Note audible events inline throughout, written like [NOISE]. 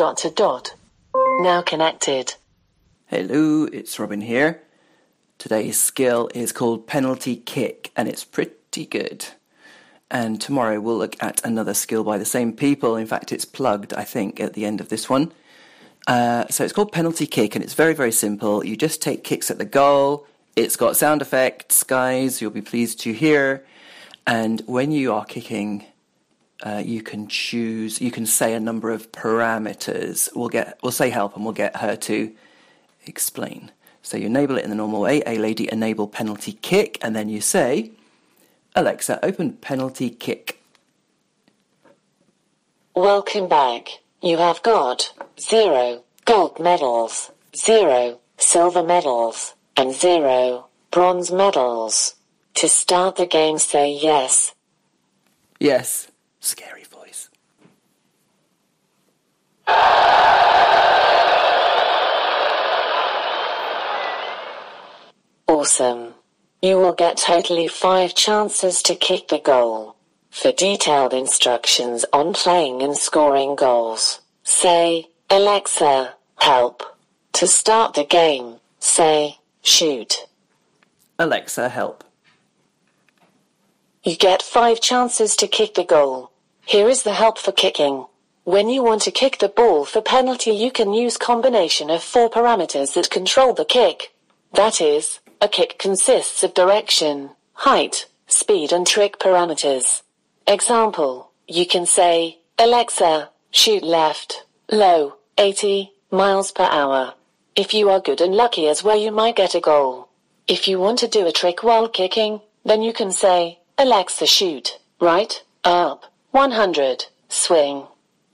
dot to dot. Now connected. Hello, it's Robin here. Today's skill is called Penalty Kick, and it's pretty good. And tomorrow we'll look at another skill by the same people. In fact, it's plugged, I think, at the end of this one. Uh, so it's called Penalty Kick, and it's very, very simple. You just take kicks at the goal. It's got sound effects, guys, you'll be pleased to hear. And when you are kicking, uh, you can choose, you can say a number of parameters. We'll get, we'll say help, and we'll get her to explain. So you enable it in the normal way, Alexa enable penalty kick, and then you say, Alexa, open penalty kick. Welcome back. You have got zero gold medals, zero silver medals, and zero bronze medals. To start the game, say yes. Yes, scary voice. Awesome. You will get totally five chances to kick the goal. For detailed instructions on playing and scoring goals, say, Alexa, help. To start the game, say, shoot. Alexa, help. You get five chances to kick the goal. Here is the help for kicking. When you want to kick the ball for penalty, you can use combination of four parameters that control the kick. That is, a kick consists of direction, height, speed and trick parameters. Example, you can say, Alexa, shoot left, low, 80 miles per hour. If you are good and lucky as well, you might get a goal. If you want to do a trick while kicking, then you can say, Alexa, shoot, right, up, 100, swing.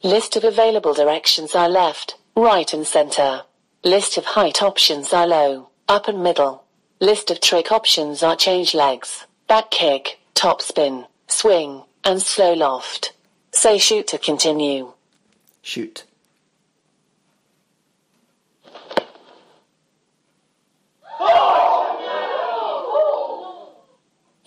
List of available directions are left, right and center. List of height options are low, up and middle. List of trick options are change legs, back kick, top spin, swing, and slow loft. Say shoot to continue. Shoot.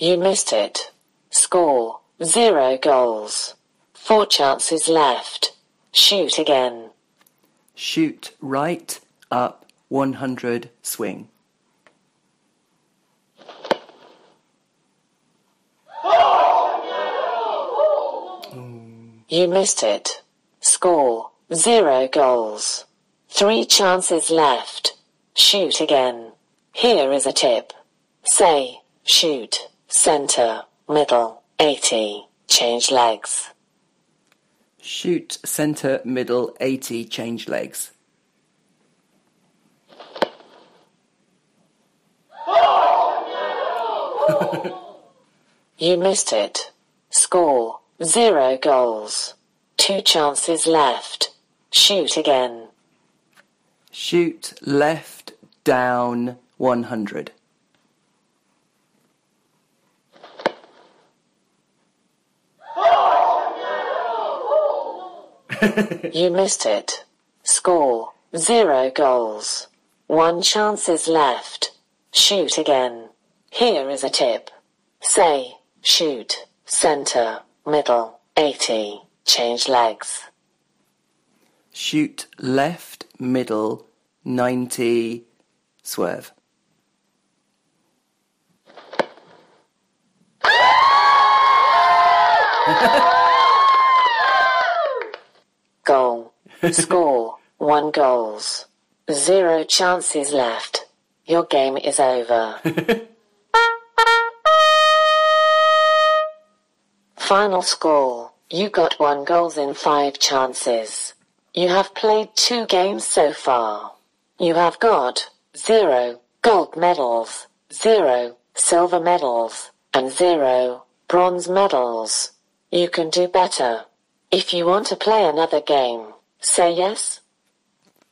You missed it. Score, zero goals. Four chances left. Shoot again. Shoot right, up, 100, swing. You missed it. Score, zero goals. Three chances left. Shoot again. Here is a tip. Say, shoot, center, middle, 80, change legs. Shoot center, middle, 80, change legs. [LAUGHS] You missed it. Score, zero goals. Two chances left. Shoot again. Shoot left, down, 100. You missed it. Score, zero goals. One chance is left. Shoot again. Here is a tip. Say, shoot, center, middle, 80, change legs. Shoot left, middle, 90, swerve. [LAUGHS] Goal. Score, one goals. Zero chances left. Your game is over. [LAUGHS] Final score. You got one goals in five chances. You have played two games so far. You have got zero gold medals, zero silver medals, and zero bronze medals. You can do better. If you want to play another game, say yes.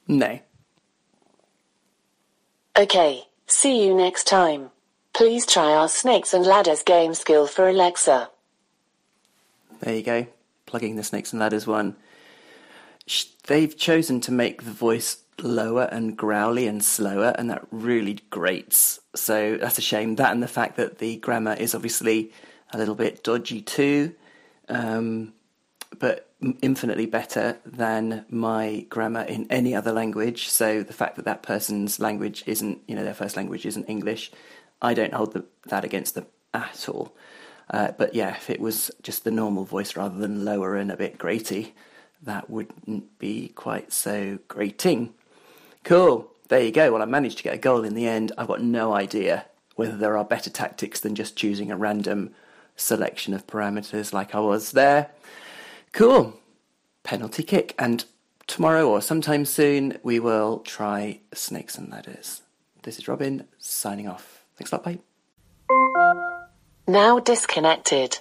No. Okay, see you next time. Please try our Snakes and Ladders game skill for Alexa. There you go. Plugging the Snakes and Ladders one. They've chosen to make the voice lower and growly and slower, and that really grates. So that's a shame. That and the fact that the grammar is obviously a little bit dodgy too. Um, but infinitely better than my grammar in any other language. So the fact that that person's language isn't, you know, their first language isn't English, I don't hold the, that against them at all. Uh, but yeah, if it was just the normal voice rather than lower and a bit graty, that wouldn't be quite so grating. Cool. There you go. Well, I managed to get a goal in the end. I've got no idea whether there are better tactics than just choosing a random selection of parameters like I was there. Cool. Penalty kick. And tomorrow or sometime soon, we will try snakes and ladders. This is Robin signing off. Thanks a lot. Bye. Now disconnected.